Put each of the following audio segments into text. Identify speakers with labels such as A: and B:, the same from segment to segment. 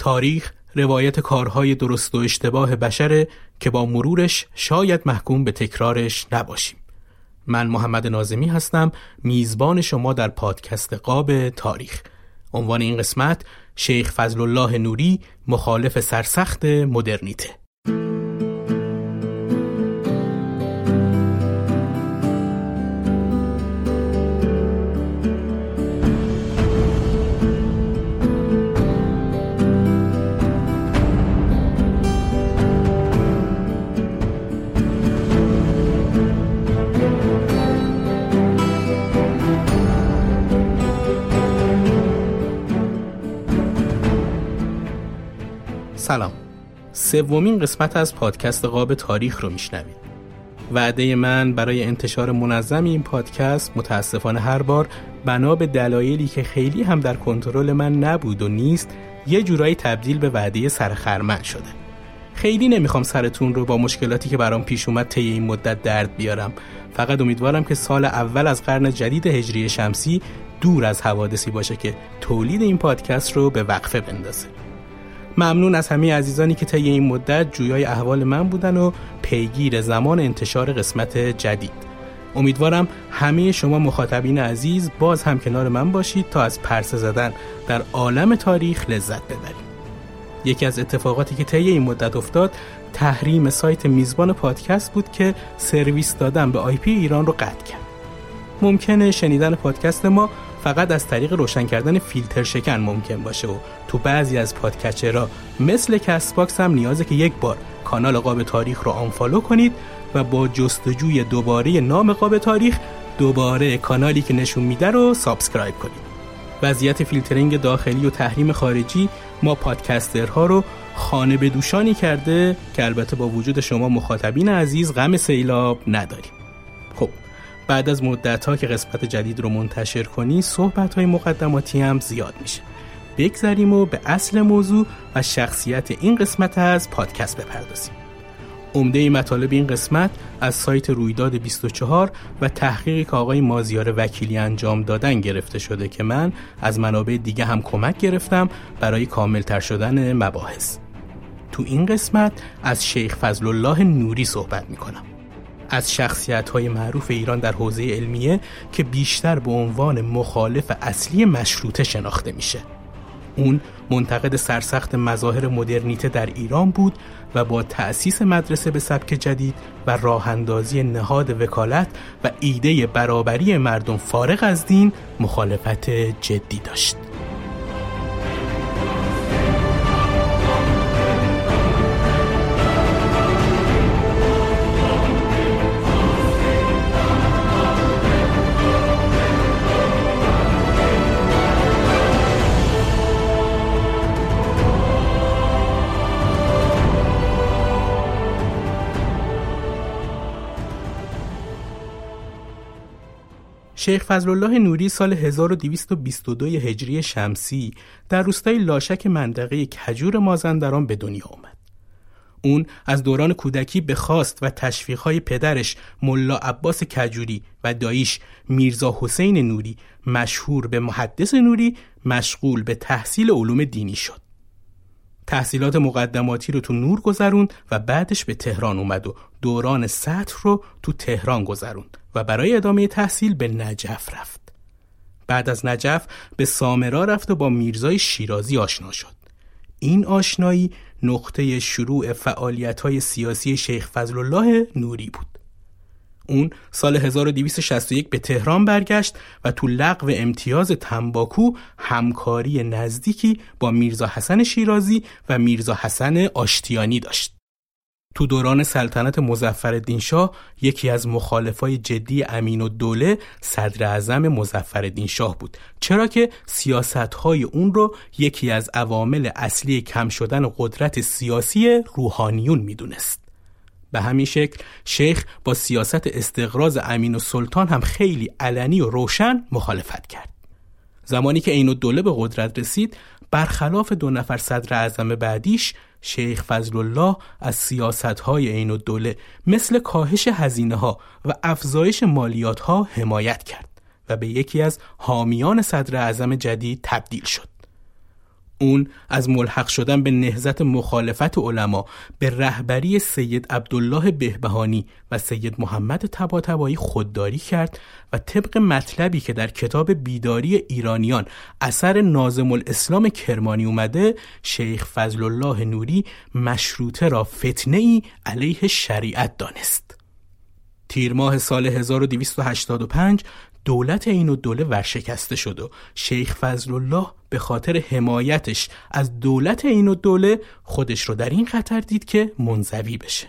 A: تاریخ روایت کارهای درست و اشتباه بشره که با مرورش شاید محکوم به تکرارش نباشیم. من محمد نازمی هستم میزبان شما در پادکست قاب تاریخ. عنوان این قسمت شیخ فضل الله نوری مخالف سرسخت مدرنیته. سومین قسمت از پادکست قاب تاریخ رو میشنوید. وعده من برای انتشار منظم این پادکست متاسفانه هر بار بنا به دلایلی که خیلی هم در کنترل من نبود و نیست یه جورایی تبدیل به وعده سرخرمن شده. خیلی نمی‌خوام سرتون رو با مشکلاتی که برام پیش اومد طی این مدت درد بیارم. فقط امیدوارم که سال اول از قرن جدید هجری شمسی دور از حوادثی باشه که تولید این پادکست رو به وقفه بندازه. ممنون از همه عزیزانی که طی این مدت جویای احوال من بودن و پیگیر زمان انتشار قسمت جدید. امیدوارم همه شما مخاطبین عزیز باز هم کنار من باشید تا از پرسه زدن در عالم تاریخ لذت ببرید یکی از اتفاقاتی که طی این مدت افتاد تحریم سایت میزبان پادکست بود که سرویس دادن به IP ایران رو قطع کرد. ممکنه شنیدن پادکست ما فقط از طریق روشن کردن فیلتر شکن ممکن باشه و تو بعضی از podcatcher ها مثل Castbox هم نیازه که یک بار کانال قاب تاریخ رو unfollow کنید و با جستجوی دوباره نام قاب تاریخ دوباره کانالی که نشون میده رو subscribe کنید. وضعیت فیلترینگ داخلی و تحریم خارجی ما podcaster ها رو خانه به دوشانی کرده که البته با وجود شما مخاطبین عزیز غم سیلاب نداریم. بعد از مدت ها که قسمت جدید رو منتشر کنی صحبت های مقدماتی هم زیاد میشه. بگذریم و به اصل موضوع و شخصیت این قسمت از پادکست بپردازیم. عمده مطالب این قسمت از سایت رویداد 24 و تحقیقی که آقای مازیار وکیلی انجام دادن گرفته شده که من از منابع دیگه هم کمک گرفتم برای کاملتر شدن مباحث. تو این قسمت از شیخ فضل الله نوری صحبت می‌کنم. از شخصیت های معروف ایران در حوزه علمیه که بیشتر به عنوان مخالف اصلی مشروطه شناخته میشه اون منتقد سرسخت مظاهر مدرنیته در ایران بود و با تأسیس مدرسه به سبک جدید و راه اندازی نهاد وکالت و ایده برابری مردم فارغ از دین مخالفت جدی داشت. شیخ فضلالله نوری سال 1222 هجری شمسی در روستای لاشک منطقه کجور مازندران به دنیا آمد. اون از دوران کودکی به خواست و تشویقهای پدرش ملا عباس کجوری و داییش میرزا حسین نوری مشهور به محدث نوری مشغول به تحصیل علوم دینی شد. تحصیلات مقدماتی رو تو نور گذروند و بعدش به تهران اومد و دوران سطح رو تو تهران گذروند و برای ادامه تحصیل به نجف رفت. بعد از نجف به سامرا رفت و با میرزای شیرازی آشنا شد. این آشنایی نقطه شروع فعالیت های سیاسی شیخ فضل الله نوری بود. اون سال 1261 به تهران برگشت و تو لغو امتیاز تنباکو همکاری نزدیکی با میرزا حسن شیرازی و میرزا حسن آشتیانی داشت. تو دوران سلطنت مزفر شاه یکی از مخالفای جدی امین و دوله صدر اعظم مزفر شاه بود. چرا که سیاست های اون رو یکی از عوامل اصلی کم شدن قدرت سیاسی روحانیون می‌دونست. به همین شکل شیخ با سیاست استقراض امین و سلطان هم خیلی علنی و روشن مخالفت کرد. زمانی که این دوله به قدرت رسید برخلاف دو نفر صدر اعظم بعدیش شیخ فضل الله از سیاست های عین الدوله مثل کاهش هزینه ها و افزایش مالیات ها حمایت کرد و به یکی از حامیان صدر اعظم جدید تبدیل شد. اون از ملحق شدن به نهزت مخالفت علما به رهبری سید عبدالله بهبهانی و سید محمد تباتبایی خودداری کرد و طبق مطلبی که در کتاب بیداری ایرانیان اثر نازم الاسلام کرمانی اومده شیخ فضل الله نوری مشروطه را فتنه ای علیه شریعت دانست. تیر ماه سال 1285 دولت این دوله ورشکسته شد و شیخ فضل الله به خاطر حمایتش از دولت این دوله خودش رو در این خطر دید که منزوی بشه.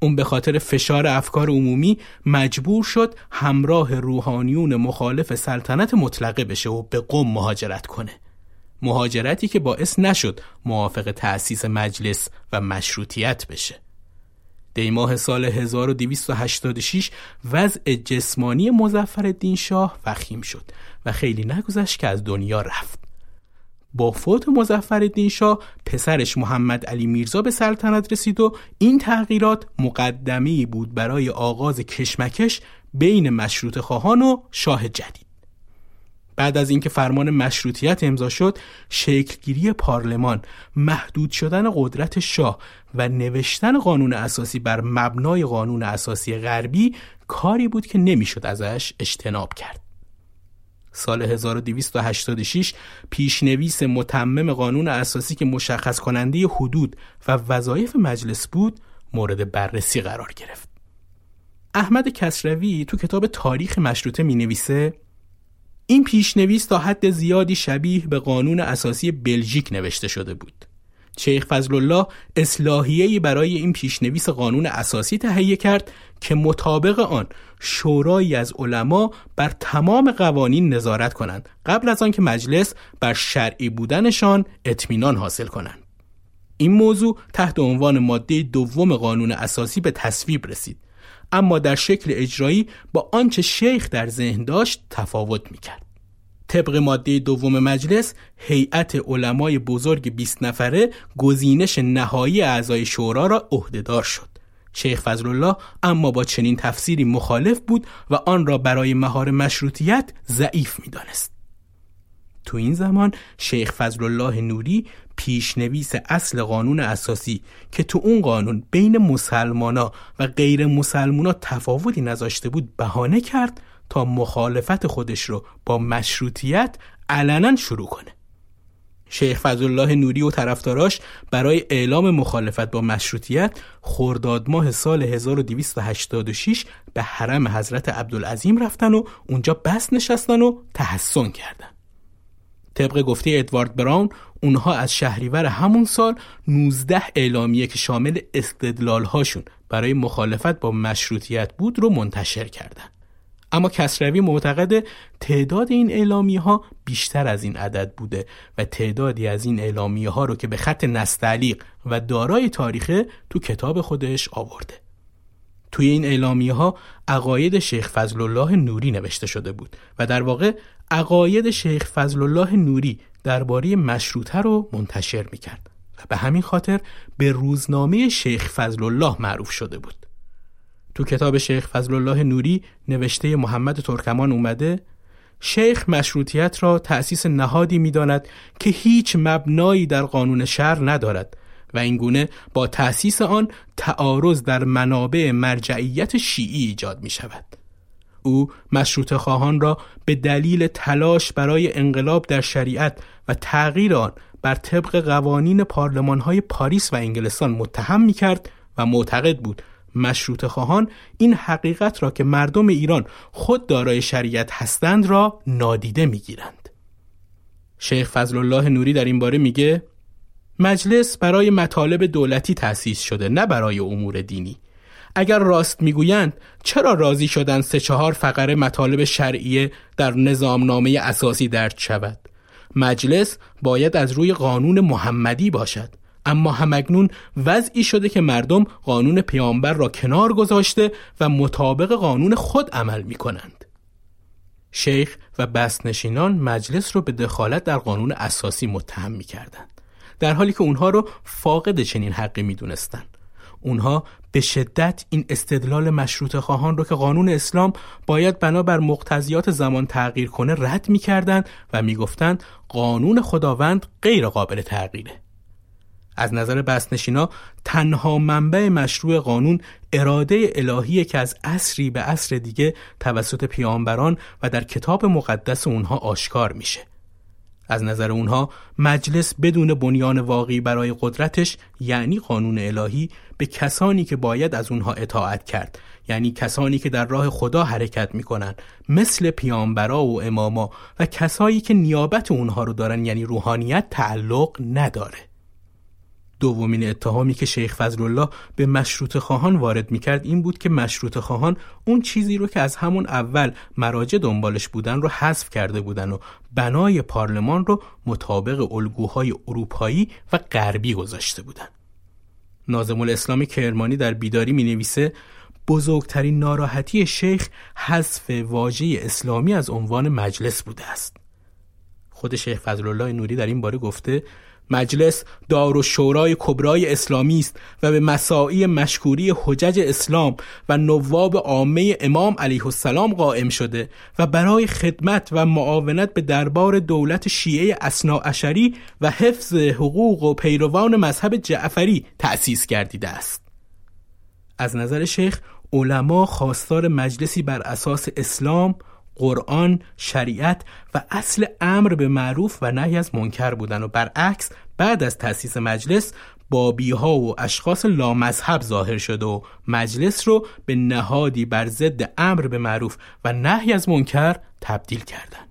A: اون به خاطر فشار افکار عمومی مجبور شد همراه روحانیون مخالف سلطنت مطلقه بشه و به قم مهاجرت کنه. مهاجرتی که باعث نشد موافق تأسیس مجلس و مشروطیت بشه. دیماه سال 1286 وضع جسمانی مزفر شاه وخیم شد و خیلی نگذشت که از دنیا رفت. با فوت مزفر شاه پسرش محمد علی میرزا به سلطنت رسید و این تغییرات مقدمی بود برای آغاز کشمکش بین مشروط خواهان و شاه جدید. بعد از اینکه فرمان مشروطیت امضا شد شکلگیری پارلمان محدود شدن قدرت شاه و نوشتن قانون اساسی بر مبنای قانون اساسی غربی کاری بود که نمی‌شد ازش اجتناب کرد. سال 1286 پیشنویس متمم قانون اساسی که مشخص کننده حدود و وظایف مجلس بود مورد بررسی قرار گرفت. احمد کسروی تو کتاب تاریخ مشروطه می نویسه این پیشنویس تا حد زیادی شبیه به قانون اساسی بلژیک نوشته شده بود. شیخ فضل الله اصلاحیه‌ای برای این پیشنویس قانون اساسی تهیه کرد که مطابق آن شورایی از علما بر تمام قوانین نظارت کنند قبل از آنکه مجلس بر شرعی بودنشان اطمینان حاصل کنند. این موضوع تحت عنوان ماده دوم قانون اساسی به تصویب رسید اما در شکل اجرایی با آنچه شیخ در ذهن داشت تفاوت می‌کرد. طبق ماده دوم مجلس هیئت علمای بزرگ 20 نفره گزینش نهایی اعضای شورا را عهدهدار شد. شیخ فضل الله اما با چنین تفسیری مخالف بود و آن را برای مهار مشروطیت ضعیف می‌دانست. تو این زمان شیخ فضل الله نوری پیشنویس اصل قانون اساسی که تو اون قانون بین مسلمانا و غیر مسلمانا تفاوتی نذاشته بود بهانه کرد تا مخالفت خودش رو با مشروطیت علنا شروع کنه. شیخ فضل الله نوری و طرفداراش برای اعلام مخالفت با مشروطیت خرداد ماه سال 1286 به حرم حضرت عبدالعظیم رفتن و اونجا بس نشستن و تحسن کردن. طبق گفته ادوارد براون اونها از شهریور همون سال 19 اعلامیه که شامل استدلال هاشون برای مخالفت با مشروطیت بود رو منتشر کردند. اما کسروی معتقد تعداد این اعلامیه ها بیشتر از این عدد بوده و تعدادی از این اعلامیه ها رو که به خط نستعلیق و دارای تاریخه تو کتاب خودش آورده. توی این اعلامیه ها عقاید شیخ فضل الله نوری نوشته شده بود و در واقع عقاید شیخ فضل الله نوری درباره مشروطه رو منتشر می‌کرد و به همین خاطر به روزنامه شیخ فضل الله معروف شده بود تو کتاب شیخ فضل الله نوری نوشته محمد ترکمان اومده شیخ مشروطیت را تأسیس نهادی می‌داند که هیچ مبنایی در قانون شهر ندارد و اینگونه با تأسیس آن تعارض در منابع مرجعیت شیعی ایجاد می شود. او مشروط خواهان را به دلیل تلاش برای انقلاب در شریعت و تغییر آن بر طبق قوانین پارلمان های پاریس و انگلستان متهم می کرد و معتقد بود مشروط خواهان این حقیقت را که مردم ایران خود دارای شریعت هستند را نادیده می گیرند. شیخ فضل الله نوری در این باره میگه مجلس برای مطالب دولتی تأسیس شده نه برای امور دینی اگر راست می‌گویند چرا راضی شدن سه چهار فقره مطالب شرعیه در نظامنامه اساسی درد شود مجلس باید از روی قانون محمدی باشد اما همگنون وضعی شده که مردم قانون پیامبر را کنار گذاشته و مطابق قانون خود عمل می کنند. شیخ و بسنشینان مجلس را به دخالت در قانون اساسی متهم می کردند. در حالی که اونها رو فاقد چنین حقی می دونستن. اونها به شدت این استدلال مشروط خواهان رو که قانون اسلام باید بنابر مقتضیات زمان تغییر کنه رد می‌کردند و می‌گفتند قانون خداوند غیر قابل تغییره. از نظر بسنشینا تنها منبع مشروع قانون اراده الهی که از اصری به اصر دیگه توسط پیامبران و در کتاب مقدس اونها آشکار میشه. از نظر اونها مجلس بدون بنیان واقعی برای قدرتش یعنی قانون الهی به کسانی که باید از اونها اطاعت کرد. یعنی کسانی که در راه خدا حرکت می‌کنن. مثل پیامبرا و اماما و کسایی که نیابت اونها رو دارن یعنی روحانیت تعلق نداره. دومین اتهامی که شیخ فضل الله به مشروط خواهان وارد می‌کرد این بود که مشروط خواهان اون چیزی رو که از همون اول مراجع دنبالش بودن رو حذف کرده بودن و بنای پارلمان رو مطابق الگوهای اروپایی و غربی گذاشته بودن. نازم الاسلام کرمانی در بیداری می نویسه بزرگترین ناراحتی شیخ حذف واژه اسلامی از عنوان مجلس بوده است. خود شیخ فضل الله نوری در این باره گفته مجلس دار و شورای کبرای اسلامی است و به مساعی مشکوری حجج اسلام و نواب عامه امام علیه السلام قائم شده و برای خدمت و معاونت به دربار دولت شیعه اشری و حفظ حقوق و پیروان مذهب جعفری تأسیس گردیده است. از نظر شیخ علما خواستار مجلسی بر اساس اسلام قرآن، شریعت و اصل امر به معروف و نهی از منکر بودن و برعکس بعد از تأسیس مجلس بابی ها و اشخاص لامذهب ظاهر شده و مجلس رو به نهادی بر ضد امر به معروف و نهی از منکر تبدیل کردند.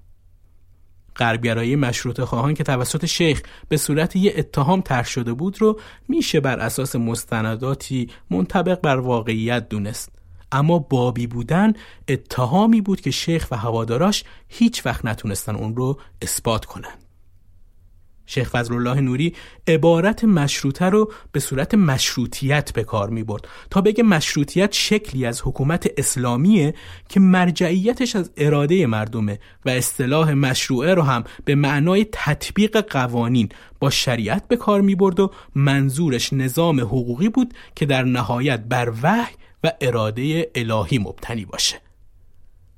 A: غربگرایی مشروط خواهان که توسط شیخ به صورت یه اتهام طرح شده بود رو میشه بر اساس مستنداتی منطبق بر واقعیت دونست اما بابی بودن اتهامی بود که شیخ و هواداراش هیچ وقت نتونستن اون رو اثبات کنن. شیخ فضل الله نوری عبارت مشروطه رو به صورت مشروطیت به کار می برد تا بگه مشروطیت شکلی از حکومت اسلامیه که مرجعیتش از اراده مردمه و اصطلاح مشروعه رو هم به معنای تطبیق قوانین با شریعت به کار می برد و منظورش نظام حقوقی بود که در نهایت بر وحی و اراده الهی مبتنی باشه.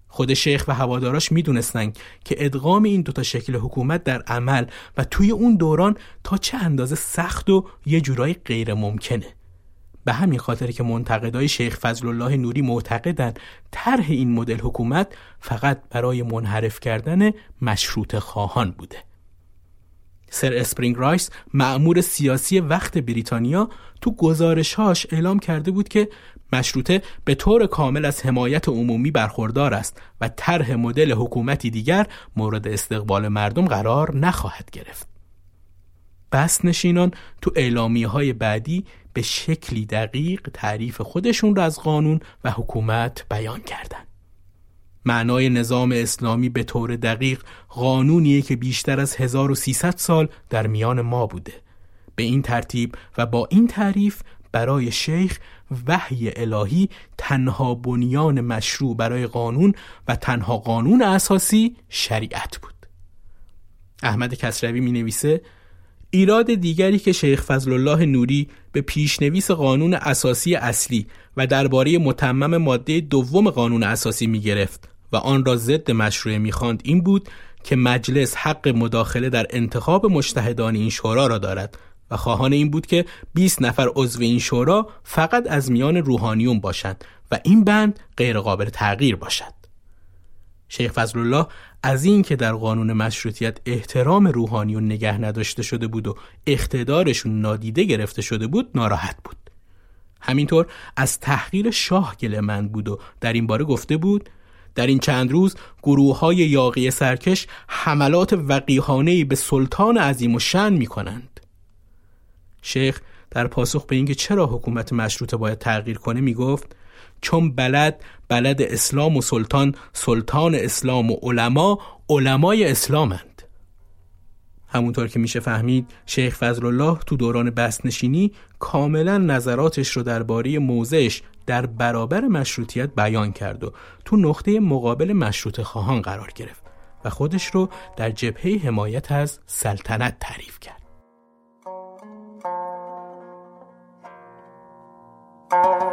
A: خود شیخ و هواداراش می‌دونستن که ادغام این دوتا شکل حکومت در عمل و توی اون دوران تا چه اندازه سخت و یه جورایی غیر ممکنه به همین خاطر که منتقدای شیخ فضل الله نوری معتقدن طرح این مدل حکومت فقط برای منحرف کردن مشروط خواهان بوده. سر اسپرینگ رایس مأمور سیاسی وقت بریتانیا تو گزارشهاش اعلام کرده بود که مشروطه به طور کامل از حمایت عمومی برخوردار است و طرح مدل حکومتی دیگر مورد استقبال مردم قرار نخواهد گرفت. بس نشینان تو اعلامی های بعدی به شکلی دقیق تعریف خودشون را از قانون و حکومت بیان کردند. معنای نظام اسلامی به طور دقیق قانونیه که بیشتر از 1300 سال در میان ما بوده. به این ترتیب و با این تعریف برای شیخ وحی الهی تنها بنیان مشروع برای قانون و تنها قانون اساسی شریعت بود. احمد کسروی می نویسه ایراد دیگری که شیخ فضل الله نوری به پیشنویس قانون اساسی اصلی و درباره متمم ماده دوم قانون اساسی می گرفت و آن را ضد مشروع می خواند این بود که مجلس حق مداخله در انتخاب مجتهدان این شورا را دارد و خواهان این بود که 20 نفر عضو این شورا فقط از میان روحانیون باشند و این بند غیرقابل تغییر باشد. شیخ فضل الله از این که در قانون مشروطیت احترام روحانیون نگه نداشته شده بود و اقتدارشون نادیده گرفته شده بود ناراحت بود. همینطور از تحقیر شاه گلمند بود و در این باره گفته بود در این چند روز گروه های یاقی سرکش حملات وقیحانهی به سلطان عظیم و شن می کنند. شیخ در پاسخ به اینکه چرا حکومت مشروطه باید تغییر کنه می گفت چون بلد بلد اسلام و سلطان سلطان اسلام و علما علمای اسلامند همونطور که میشه فهمید شیخ فضل الله تو دوران بسنشینی کاملا نظراتش رو درباره موضعش در برابر مشروطیت بیان کرد و تو نقطه مقابل مشروط خواهان قرار گرفت و خودش رو در جبهه حمایت از سلطنت تعریف کرد.
B: Oh.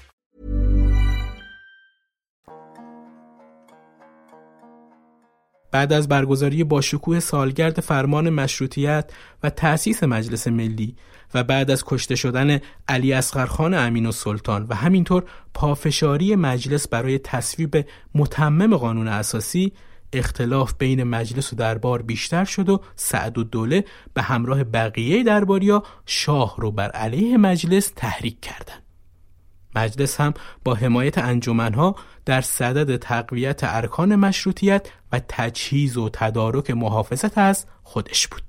A: بعد از برگزاری با شکوه سالگرد فرمان مشروطیت و تأسیس مجلس ملی و بعد از کشته شدن علی اصغرخان امین و سلطان و همینطور پافشاری مجلس برای تصویب متمم قانون اساسی اختلاف بین مجلس و دربار بیشتر شد و سعد و دوله به همراه بقیه درباریا شاه رو بر علیه مجلس تحریک کردند. مجلس هم با حمایت انجمنها در صدد تقویت ارکان مشروطیت و تجهیز و تدارک محافظت از خودش بود.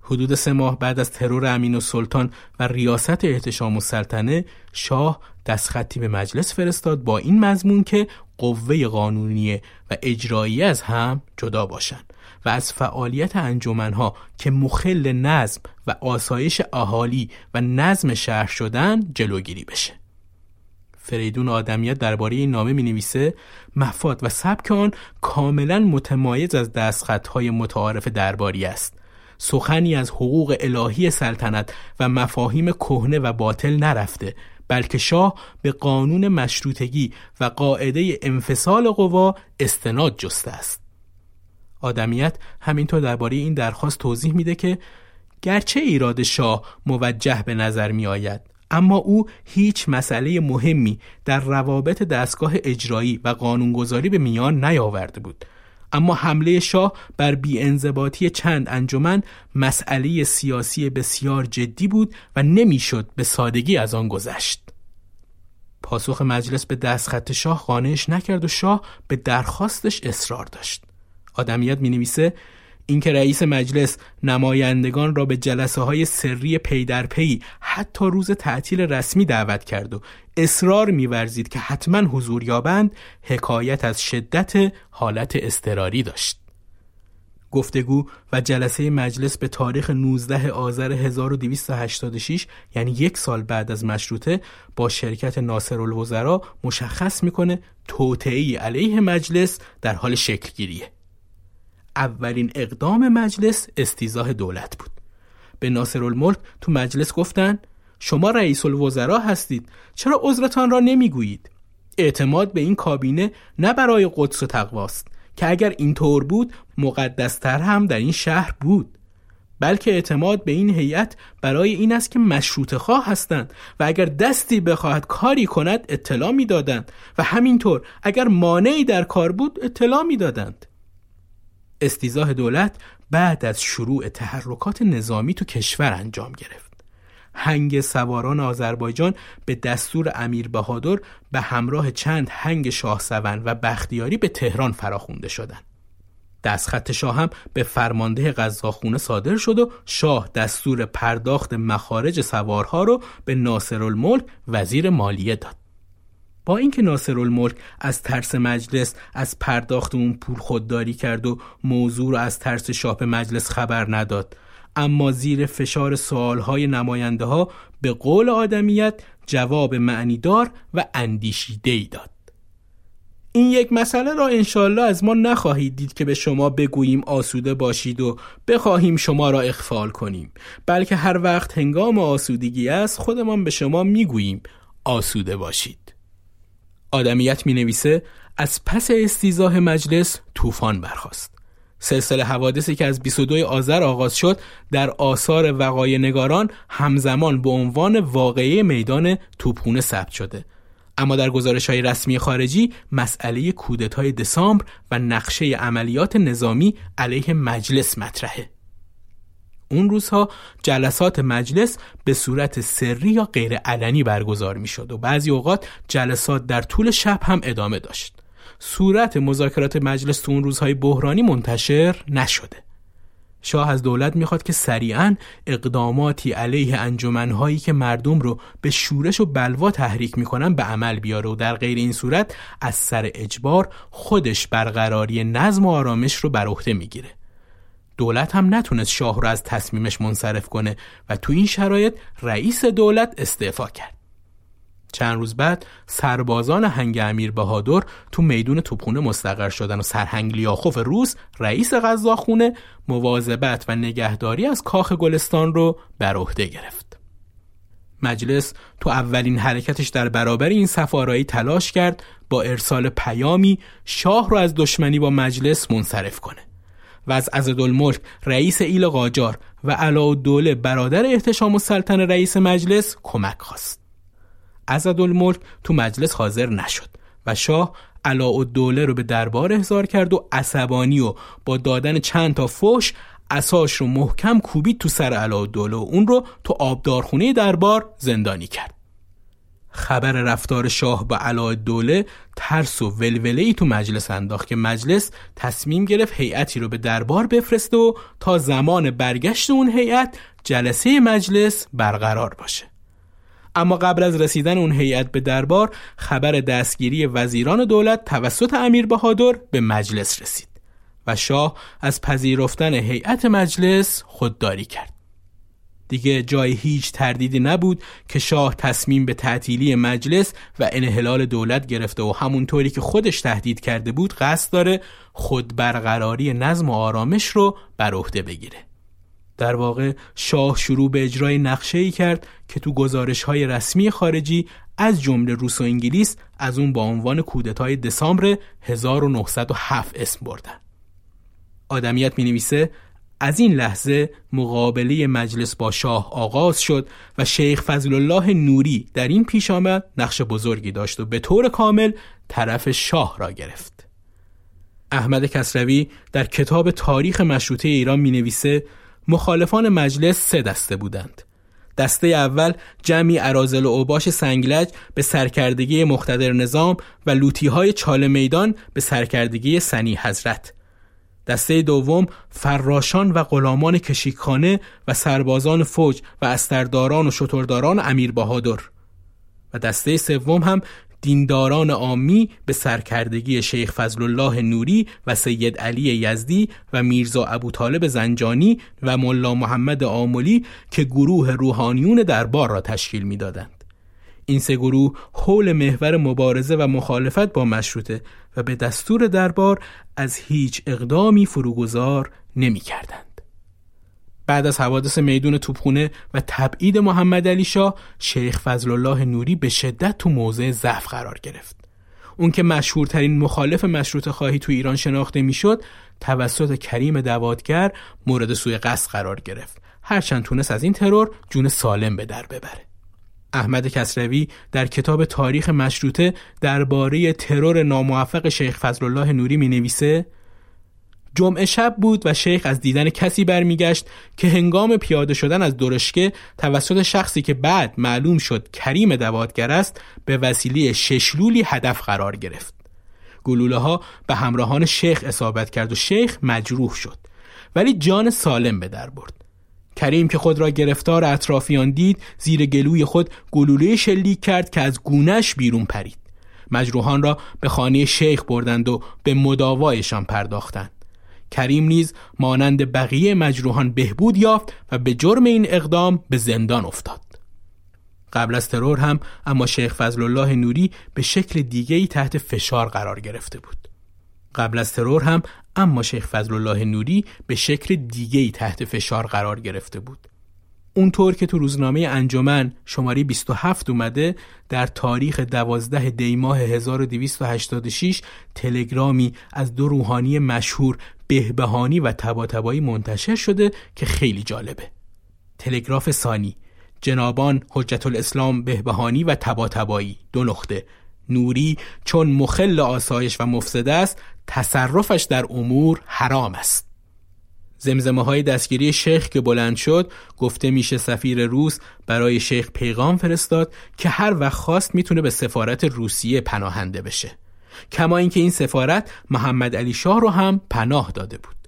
A: حدود سه ماه بعد از ترور امین و سلطان و ریاست احتشام و سلطنه شاه دستخطی به مجلس فرستاد با این مضمون که قوه قانونی و اجرایی از هم جدا باشند و از فعالیت انجمنها که مخل نظم و آسایش اهالی و نظم شهر شدن جلوگیری بشه. فریدون آدمیت درباره این نامه می نویسه مفاد و سبک آن کاملا متمایز از دستخطهای متعارف درباری است. سخنی از حقوق الهی سلطنت و مفاهیم کهنه و باطل نرفته بلکه شاه به قانون مشروطگی و قاعده انفصال قوا استناد جسته است. آدمیت همینطور درباره این درخواست توضیح میده که گرچه ایراد شاه موجه به نظر می آید اما او هیچ مسئله مهمی در روابط دستگاه اجرایی و قانونگذاری به میان نیاورده بود اما حمله شاه بر بیانضباطی چند انجمن مسئله سیاسی بسیار جدی بود و نمی‌شد به سادگی از آن گذشت. پاسخ مجلس به دستخط شاه قانعش نکرد و شاه به درخواستش اصرار داشت. آدمیت می نویسه اینکه رئیس مجلس نمایندگان را به جلسه های سری پی در پی حتی روز تعطیل رسمی دعوت کرد و اصرار میورزید که حتما حضور یابند حکایت از شدت حالت استراری داشت. گفتگو و جلسه مجلس به تاریخ 19 آذر 1286 یعنی یک سال بعد از مشروطه با شرکت ناصر الوزرا مشخص می‌کنه توطعه علیه مجلس در حال شکل گیریه اولین اقدام مجلس استیزاه دولت بود. به ناصر الملک تو مجلس گفتن شما رئیس الوزراء هستید چرا عذرتان را نمی‌گویید؟ اعتماد به این کابینه نه برای قدس و تقواست که اگر اینطور بود مقدستر هم در این شهر بود. بلکه اعتماد به این هیئت برای این است که مشروط خواه هستند و اگر دستی بخواهد کاری کند اطلاع می‌دادند و همینطور اگر مانعی در کار بود اطلاع می‌دادند. استیزاه دولت بعد از شروع تحرکات نظامی تو کشور انجام گرفت. هنگ سواران آذربایجان به دستور امیر بهادر به همراه چند هنگ شاهسون و بختیاری به تهران فراخونده شدند. دستخط شاه هم به فرمانده غذاخونه صادر شد و شاه دستور پرداخت مخارج سوارها رو به ناصر الملک وزیر مالیه داد. با اینکه ناصر الملک از ترس مجلس از پرداخت اون پول خودداری کرد و موضوع رو از ترس شاه مجلس خبر نداد. اما زیر فشار سوالهای نماینده ها به قول آدمیت جواب معنیدار و اندیشیده ای داد. این یک مسئله را انشالله از ما نخواهید دید که به شما بگوییم آسوده باشید و بخواهیم شما را اخفال کنیم. بلکه هر وقت هنگام آسودگی است خودمان به شما می‌گوییم آسوده باشید. آدمیت می نویسه از پس استیزاه مجلس طوفان برخاست. سلسله حوادثی که از 22 آذر آغاز شد در آثار وقای نگاران همزمان به عنوان واقعه میدان توپخونه ثبت شده اما در گزارش های رسمی خارجی مسئله کودتای دسامبر و نقشه عملیات نظامی علیه مجلس مطرحه اون روزها جلسات مجلس به صورت سری یا غیر علنی برگزار می شد و بعضی اوقات جلسات در طول شب هم ادامه داشت. صورت مذاکرات مجلس تو اون روزهای بحرانی منتشر نشده. شاه از دولت می‌خواد که سریعا اقداماتی علیه انجمنهایی که مردم رو به شورش و بلوا تحریک می‌کنن به عمل بیاره و در غیر این صورت از سر اجبار خودش برقراری نظم و آرامش رو بر عهده می‌گیره. دولت هم نتونست شاه رو از تصمیمش منصرف کنه و تو این شرایط رئیس دولت استعفا کرد. چند روز بعد سربازان هنگ امیر بهادر تو میدون توپخونه مستقر شدن و سرهنگ لیاخوف روس رئیس غذاخونه مواظبت و نگهداری از کاخ گلستان رو بر عهده گرفت. مجلس تو اولین حرکتش در برابر این سفارایی تلاش کرد با ارسال پیامی شاه رو از دشمنی با مجلس منصرف کنه. و از عزدالملک رئیس ایل قاجار و علاءالدوله برادر احتشام السلطنه رئیس مجلس کمک خواست. عزدالملک تو مجلس حاضر نشد و شاه علاءالدوله رو به دربار احضار کرد و عصبانی و با دادن چند تا فوش اساش رو محکم کوبید تو سر علاءالدوله و اون رو تو آبدارخونه دربار زندانی کرد. خبر رفتار شاه با علای دوله ترس و ولوله ای تو مجلس انداخت که مجلس تصمیم گرفت هیئتی رو به دربار بفرسته و تا زمان برگشت اون هیئت جلسه مجلس برقرار باشه. اما قبل از رسیدن اون هیئت به دربار خبر دستگیری وزیران دولت توسط امیر بهادر به مجلس رسید و شاه از پذیرفتن هیئت مجلس خودداری کرد. دیگه جای هیچ تردیدی نبود که شاه تصمیم به تعطیلی مجلس و انحلال دولت گرفته و همونطوری که خودش تهدید کرده بود قصد داره خود برقراری نظم و آرامش رو بر عهده بگیره. در واقع شاه شروع به اجرای نقشه ای کرد که تو گزارش های رسمی خارجی از جمله روس و انگلیس از اون با عنوان کودتای دسامبر 1907 اسم بردن. آدمیت می نویسه از این لحظه مقابله مجلس با شاه آغاز شد و شیخ فضل الله نوری در این پیش آمد نقش بزرگی داشت و به طور کامل طرف شاه را گرفت. احمد کسروی در کتاب تاریخ مشروطه ایران می نویسه مخالفان مجلس سه دسته بودند. دسته اول جمعی عرازل و اوباش سنگلج به سرکردگی مختدر نظام و لوتی های چال میدان به سرکردگی سنی حضرت. دسته دوم فراشان و غلامان کشیکخانه و سربازان فوج و استرداران و شترداران امیر بهادر و دسته سوم هم دینداران عامی به سرکردگی شیخ فضل الله نوری و سید علی یزدی و میرزا ابو طالب زنجانی و ملا محمد آملی که گروه روحانیون دربار را تشکیل می‌دادند. این سه گروه حول محور مبارزه و مخالفت با مشروطه و به دستور دربار از هیچ اقدامی فروگذار نمی کردند. بعد از حوادث میدون توپخونه و تبعید محمد علی شاه شیخ فضل الله نوری به شدت تو موضع ضعف قرار گرفت. اون که مشهورترین مخالف مشروط خواهی تو ایران شناخته می‌شد توسط کریم دوادگر مورد سوی قصد قرار گرفت. هرچند تونست از این ترور جون سالم به در ببره. احمد کسروی در کتاب تاریخ مشروطه درباره ترور ناموفق شیخ فضل الله نوری می نویسه جمعه شب بود و شیخ از دیدن کسی برمیگشت که هنگام پیاده شدن از درشکه توسط شخصی که بعد معلوم شد کریم دوادگر است به وسیله ششلولی هدف قرار گرفت. گلوله ها به همراهان شیخ اصابت کرد و شیخ مجروح شد ولی جان سالم به در برد. کریم که خود را گرفتار اطرافیان دید زیر گلوی خود گلوله شلیک کرد که از گونش بیرون پرید. مجروحان را به خانه شیخ بردند و به مداوایشان پرداختند. کریم نیز مانند بقیه مجروحان بهبود یافت و به جرم این اقدام به زندان افتاد. قبل از ترور هم اما شیخ فضل الله نوری به شکل دیگری تحت فشار قرار گرفته بود. قبل از ترور هم اما شیخ فضل الله نوری به شکل دیگری تحت فشار قرار گرفته بود. اونطور که تو روزنامه انجمن شماره 27 اومده در تاریخ 12 دی ماه 1286 تلگرامی از دو روحانی مشهور بهبهانی و تباتبایی منتشر شده که خیلی جالبه تلگراف ثانی جنابان حجت الاسلام بهبهانی و تباتبایی دو نقطه نوری چون مخل آسایش و مفسده است تصرفش در امور حرام است. زمزمه های دستگیری شیخ که بلند شد گفته میشه سفیر روس برای شیخ پیغام فرستاد که هر وقت خواست می‌تونه به سفارت روسیه پناهنده بشه. کما اینکه این سفارت محمد علی شاه رو هم پناه داده بود.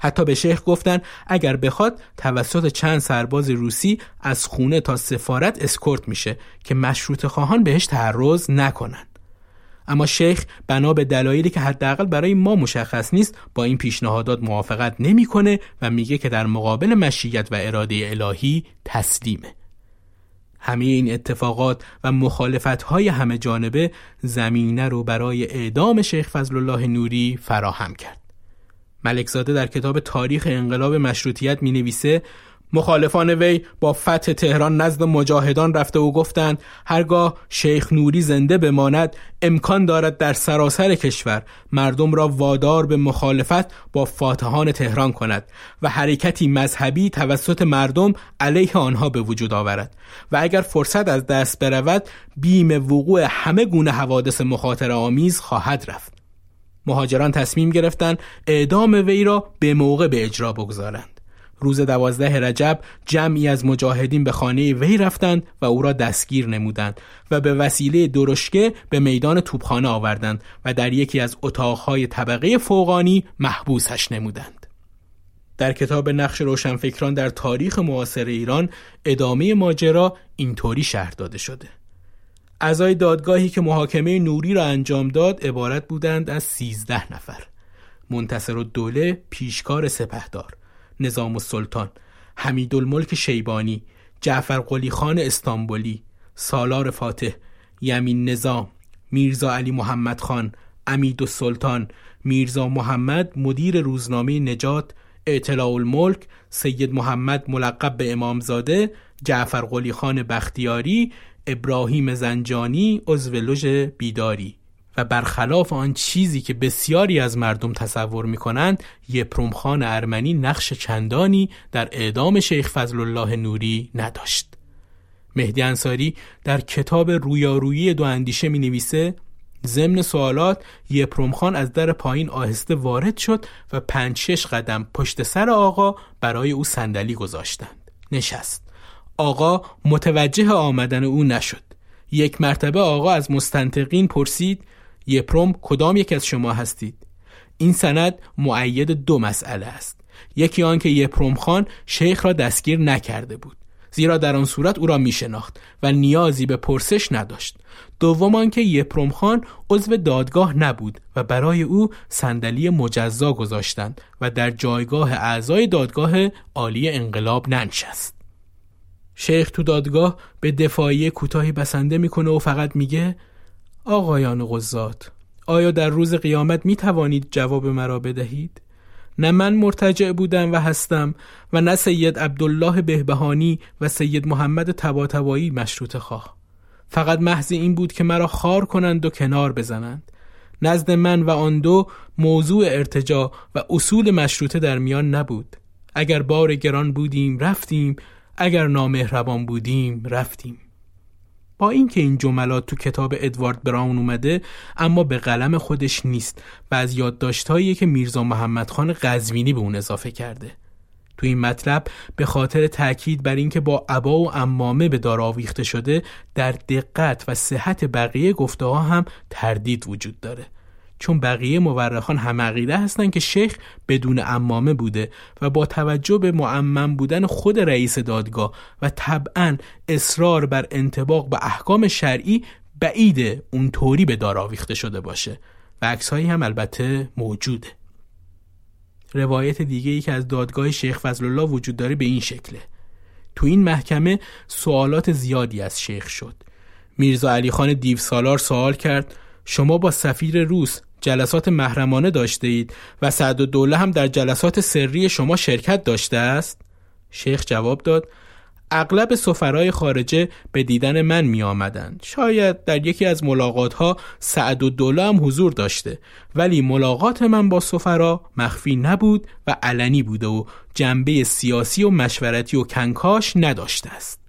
A: حتی به شیخ گفتن اگر بخواد توسط چند سرباز روسی از خونه تا سفارت اسکورت میشه که مشروط خواهان بهش تعرض نکنن اما شیخ بنا به دلایلی که حداقل برای ما مشخص نیست با این پیشنهادات موافقت نمی‌کنه و میگه که در مقابل مشیت و اراده الهی تسلیمه همه این اتفاقات و مخالفت های همه جانبه زمینه رو برای اعدام شیخ فضل الله نوری فراهم کرد. ملکزاده در کتاب تاریخ انقلاب مشروطیت می نویسه مخالفان وی با فتح تهران نزد مجاهدان رفته و گفتند هرگاه شیخ نوری زنده بماند امکان دارد در سراسر کشور مردم را وادار به مخالفت با فاتحان تهران کند و حرکتی مذهبی توسط مردم علیه آنها به وجود آورد و اگر فرصت از دست برود بیم وقوع همه گونه حوادث مخاطر آمیز خواهد رفت. مهاجران تصمیم گرفتند اعدام وی را به موقع به اجرا بگذارند روز دوازده رجب جمعی از مجاهدین به خانه وی رفتند و او را دستگیر نمودند و به وسیله درشکه به میدان توپخانه آوردند و در یکی از اتاقهای طبقه فوقانی محبوسش نمودند. در کتاب نقش روشنفکران در تاریخ معاصر ایران ادامه ماجرا اینطوری شهر داده شده. اعضای دادگاهی که محاکمه نوری را انجام داد عبارت بودند از سیزده نفر. منتصر و دوله پیشکار سپهدار نظام السلطان حمیدالملک شیبانی جعفر قلی خان استانبولی سالار فاتح یمین نظام میرزا علی محمد خان امید السلطان میرزا محمد مدیر روزنامه نجات اطلاع الملک سید محمد ملقب به امامزاده جعفر قلی خان بختیاری ابراهیم زنجانی عضو لژ بیداری. و برخلاف آن چیزی که بسیاری از مردم تصور می کنند یپروم خان ارمنی نقش چندانی در اعدام شیخ فضل الله نوری نداشت. مهدی انصاری در کتاب رویارویی دو اندیشه می نویسه ضمن سوالات یپروم خان از در پایین آهسته وارد شد و پنج شش قدم پشت سر آقا برای او صندلی گذاشتند. نشست. آقا متوجه آمدن او نشد. یک مرتبه آقا از مستنطقین پرسید یپروم کدام یک از شما هستید؟ این سند معید دو مسئله است. یکی آنکه یپروم خان شیخ را دستگیر نکرده بود زیرا در آن صورت او را می شناخت و نیازی به پرسش نداشت. دوم آنکه یپروم خان عضو دادگاه نبود و برای او صندلی مجزا گذاشتند و در جایگاه اعضای دادگاه عالی انقلاب ننشست. شیخ تو دادگاه به دفاعی کوتاهی بسنده می‌کنه و فقط میگه آقایان قضات آیا در روز قیامت می توانید جواب مرا بدهید؟ نه من مرتجع بودم و هستم و نه سید عبدالله بهبهانی و سید محمد تباتبایی مشروط خواه. فقط محض این بود که مرا خار کنند و کنار بزنند. نزد من و آن دو موضوع ارتجا و اصول مشروطه در میان نبود. اگر بار گران بودیم رفتیم اگر نامهربان بودیم رفتیم. با اینکه این جملات تو کتاب ادوارد براون اومده اما به قلم خودش نیست و از یادداشتهایی که میرزا محمد خان قزوینی به اون اضافه کرده. تو این مطلب به خاطر تاکید بر اینکه با عبا و امامه به دار آویخته شده در دقت و صحت بقیه گفته ها هم تردید وجود داره. چون بقیه مورخان هم عقیده هستند که شیخ بدون امامه بوده و با توجه به معمم بودن خود رئیس دادگاه و طبعا اصرار بر انتباق به احکام شرعی بعید اونطوری به دار آویخته شده باشه. و عکسهایی هم البته موجوده. روایت دیگه ای که از دادگاه شیخ فضل الله وجود داره به این شکله. تو این محکمه سوالات زیادی از شیخ شد. میرزا علی خان دیو سالار سوال کرد شما با سفیر روس جلسات محرمانه داشته اید و سعد و دوله هم در جلسات سری شما شرکت داشته است؟ شیخ جواب داد اغلب سفرای خارجه به دیدن من می آمدند. شاید در یکی از ملاقات ها سعد و دوله هم حضور داشته ولی ملاقات من با سفرا مخفی نبود و علنی بوده و جنبه سیاسی و مشورتی و کنکاش نداشته است.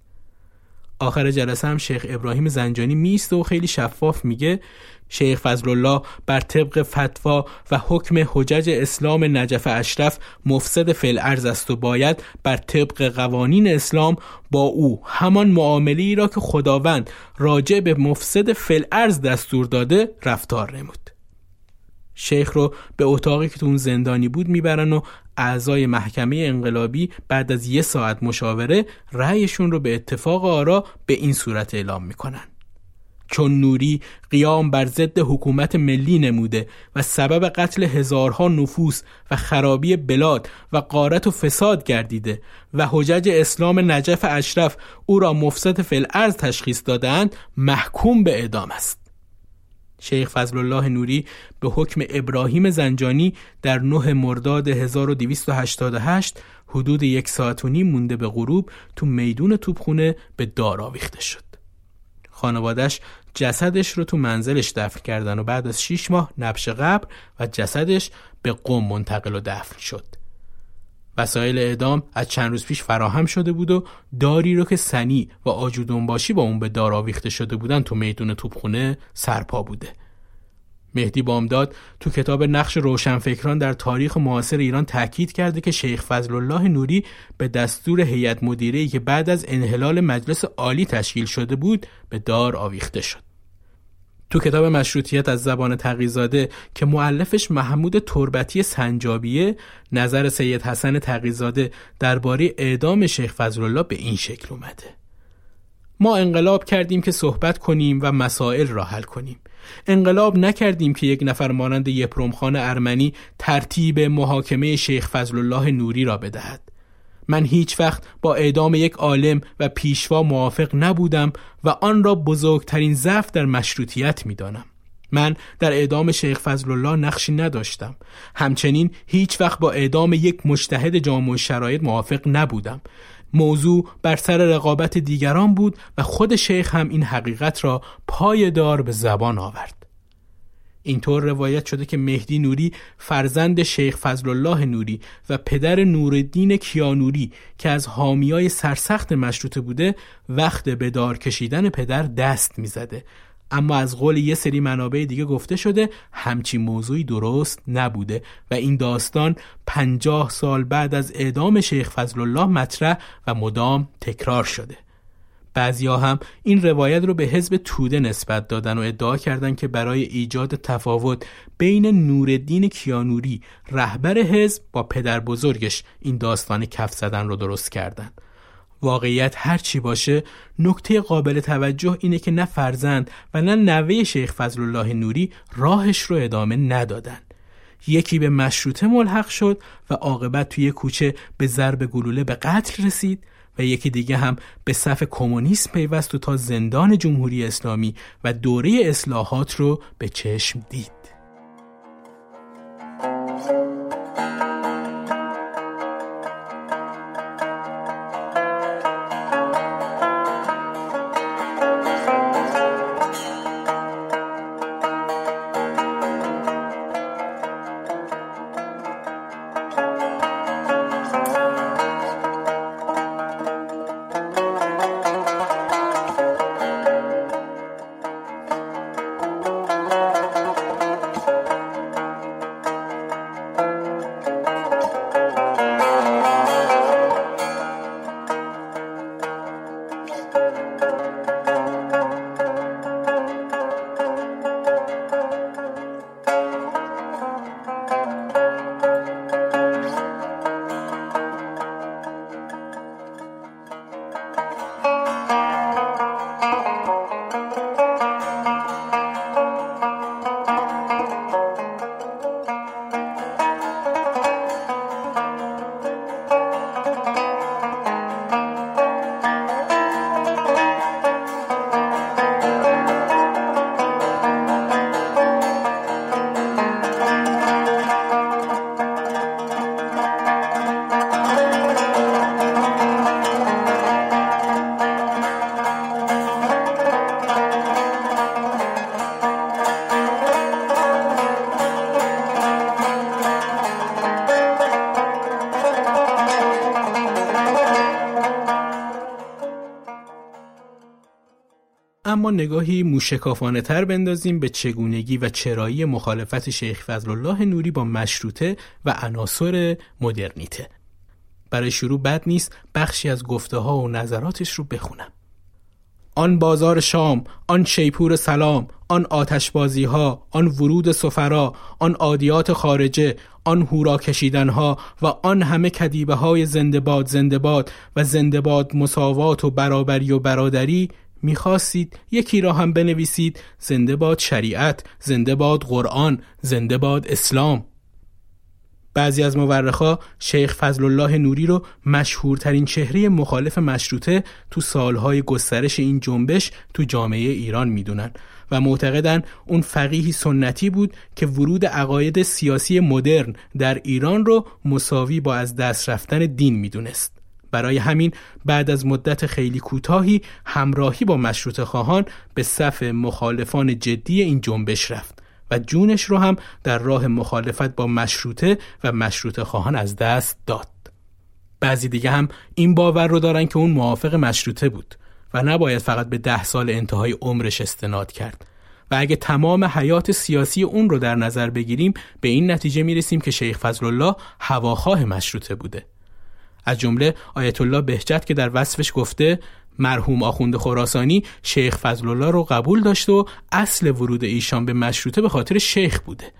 A: آخر جلسه هم شیخ ابراهیم زنجانی میسته و خیلی شفاف میگه شیخ فضل الله بر طبق فتوا و حکم حجج اسلام نجف اشرف مفسد فل ارز است و باید بر طبق قوانین اسلام با او همان معاملی را که خداوند راجع به مفسد فل ارز دستور داده رفتار نمود. شیخ رو به اتاقی که تو اون زندانی بود می‌برن و اعضای محکمه انقلابی بعد از یه ساعت مشاوره رأیشون رو به اتفاق آرا به این صورت اعلام می‌کنن. چون نوری قیام بر ضد حکومت ملی نموده و سبب قتل هزارها نفوس و خرابی بلاد و قارت و فساد گردیده و حجج اسلام نجف اشرف او را مفسد فل ارز تشخیص دادند محکوم به اعدام است شیخ فضل الله نوری به حکم ابراهیم زنجانی در 9 مرداد 1288 حدود یک ساعت و نیم مونده به غروب تو میدون توپخونه به دار آویخته شد. خانوادش جسدش رو تو منزلش دفن کردن و بعد از 6 ماه نبش قبر و جسدش به قم منتقل و دفن شد. وسایل اعدام از چند روز پیش فراهم شده بود و داری رو که سنی و آجودونباشی با اون به دار آویخته شده بودن تو میدون توپخونه سرپا بوده مهدی بامداد تو کتاب نقش روشنفکران در تاریخ معاصر ایران تاکید کرده که شیخ فضل الله نوری به دستور هیئت مدیره که بعد از انحلال مجلس عالی تشکیل شده بود به دار آویخته شد. تو کتاب مشروطیت از زبان تقیزاده که معلفش محمود تربتی سنجابیه نظر سید حسن تقیزاده درباره اعدام شیخ فضل الله به این شکل اومده. ما انقلاب کردیم که صحبت کنیم و مسائل را حل کنیم. انقلاب نکردیم که یک نفر مانند یپرمخان ارمنی ترتیب محاکمه شیخ فضل الله نوری را بدهد. من هیچ وقت با اعدام یک عالم و پیشوا موافق نبودم و آن را بزرگترین ضعف در مشروطیت می دانم. من در اعدام شیخ فضل الله نقشی نداشتم. همچنین هیچ وقت با اعدام یک مجتهد جامع شرایط موافق نبودم. موضوع بر سر رقابت دیگران بود و خود شیخ هم این حقیقت را پای دار به زبان آورد. اینطور روایت شده که مهدی نوری فرزند شیخ فضل الله نوری و پدر نوردین کیانوری که از حامیای سرسخت مشروطه بوده وقت به دار کشیدن پدر دست می‌زده اما از قول یه سری منابع دیگه گفته شده همچین موضوعی درست نبوده و این داستان پنجاه سال بعد از اعدام شیخ فضل الله مطرح و مدام تکرار شده بعضیا هم این روایت رو به حزب توده نسبت دادن و ادعا کردند که برای ایجاد تفاوت بین نوردین کیانوری رهبر حزب با پدر بزرگش این داستان کف زدن رو درست کردند. واقعیت هر چی باشه نکته قابل توجه اینه که نه فرزند و نه نوه شیخ فضل الله نوری راهش رو ادامه ندادن. یکی به مشروطه ملحق شد و عاقبت توی کوچه به ضرب گلوله به قتل رسید و یکی دیگه هم به صف کمونیسم پیوست و تا زندان جمهوری اسلامی و دوره اصلاحات رو به چشم دید. اما نگاهی موشکافانه تر بندازیم به چگونگی و چرایی مخالفت شیخ فضل الله نوری با مشروطه و عناصر مدرنیته. برای شروع بد نیست بخشی از گفته ها و نظراتش رو بخونم. آن بازار شام، آن شیپور سلام، آن آتشبازی ها، آن ورود سفرا، آن عادیات خارجه، آن هورا کشیدن ها و آن همه کدیبه های زندباد زندباد و زندباد مساوات و برابری و برادری می‌خواستید یکی را هم بنویسید زنده باد شریعت زنده باد قرآن زنده باد اسلام بعضی از مورخا شیخ فضل الله نوری رو مشهورترین چهره مخالف مشروطه تو سالهای گسترش این جنبش تو جامعه ایران می‌دونن و معتقدن اون فقیهی سنتی بود که ورود عقاید سیاسی مدرن در ایران رو مساوی با از دست رفتن دین می‌دونست. برای همین بعد از مدت خیلی کوتاهی همراهی با مشروط خواهان به صف مخالفان جدی این جنبش رفت و جونش رو هم در راه مخالفت با مشروطه و مشروط خواهان از دست داد. بعضی دیگه هم این باور رو دارن که اون موافق مشروطه بود و نباید فقط به ده سال انتهای عمرش استناد کرد و اگه تمام حیات سیاسی اون رو در نظر بگیریم به این نتیجه می‌رسیم که شیخ فضل الله هواخواه مشروطه بوده از جمله آیت الله بهجت که در وصفش گفته مرحوم آخوند خراسانی شیخ فضل الله رو قبول داشته و اصل ورود ایشان به مشروطه به خاطر شیخ بوده.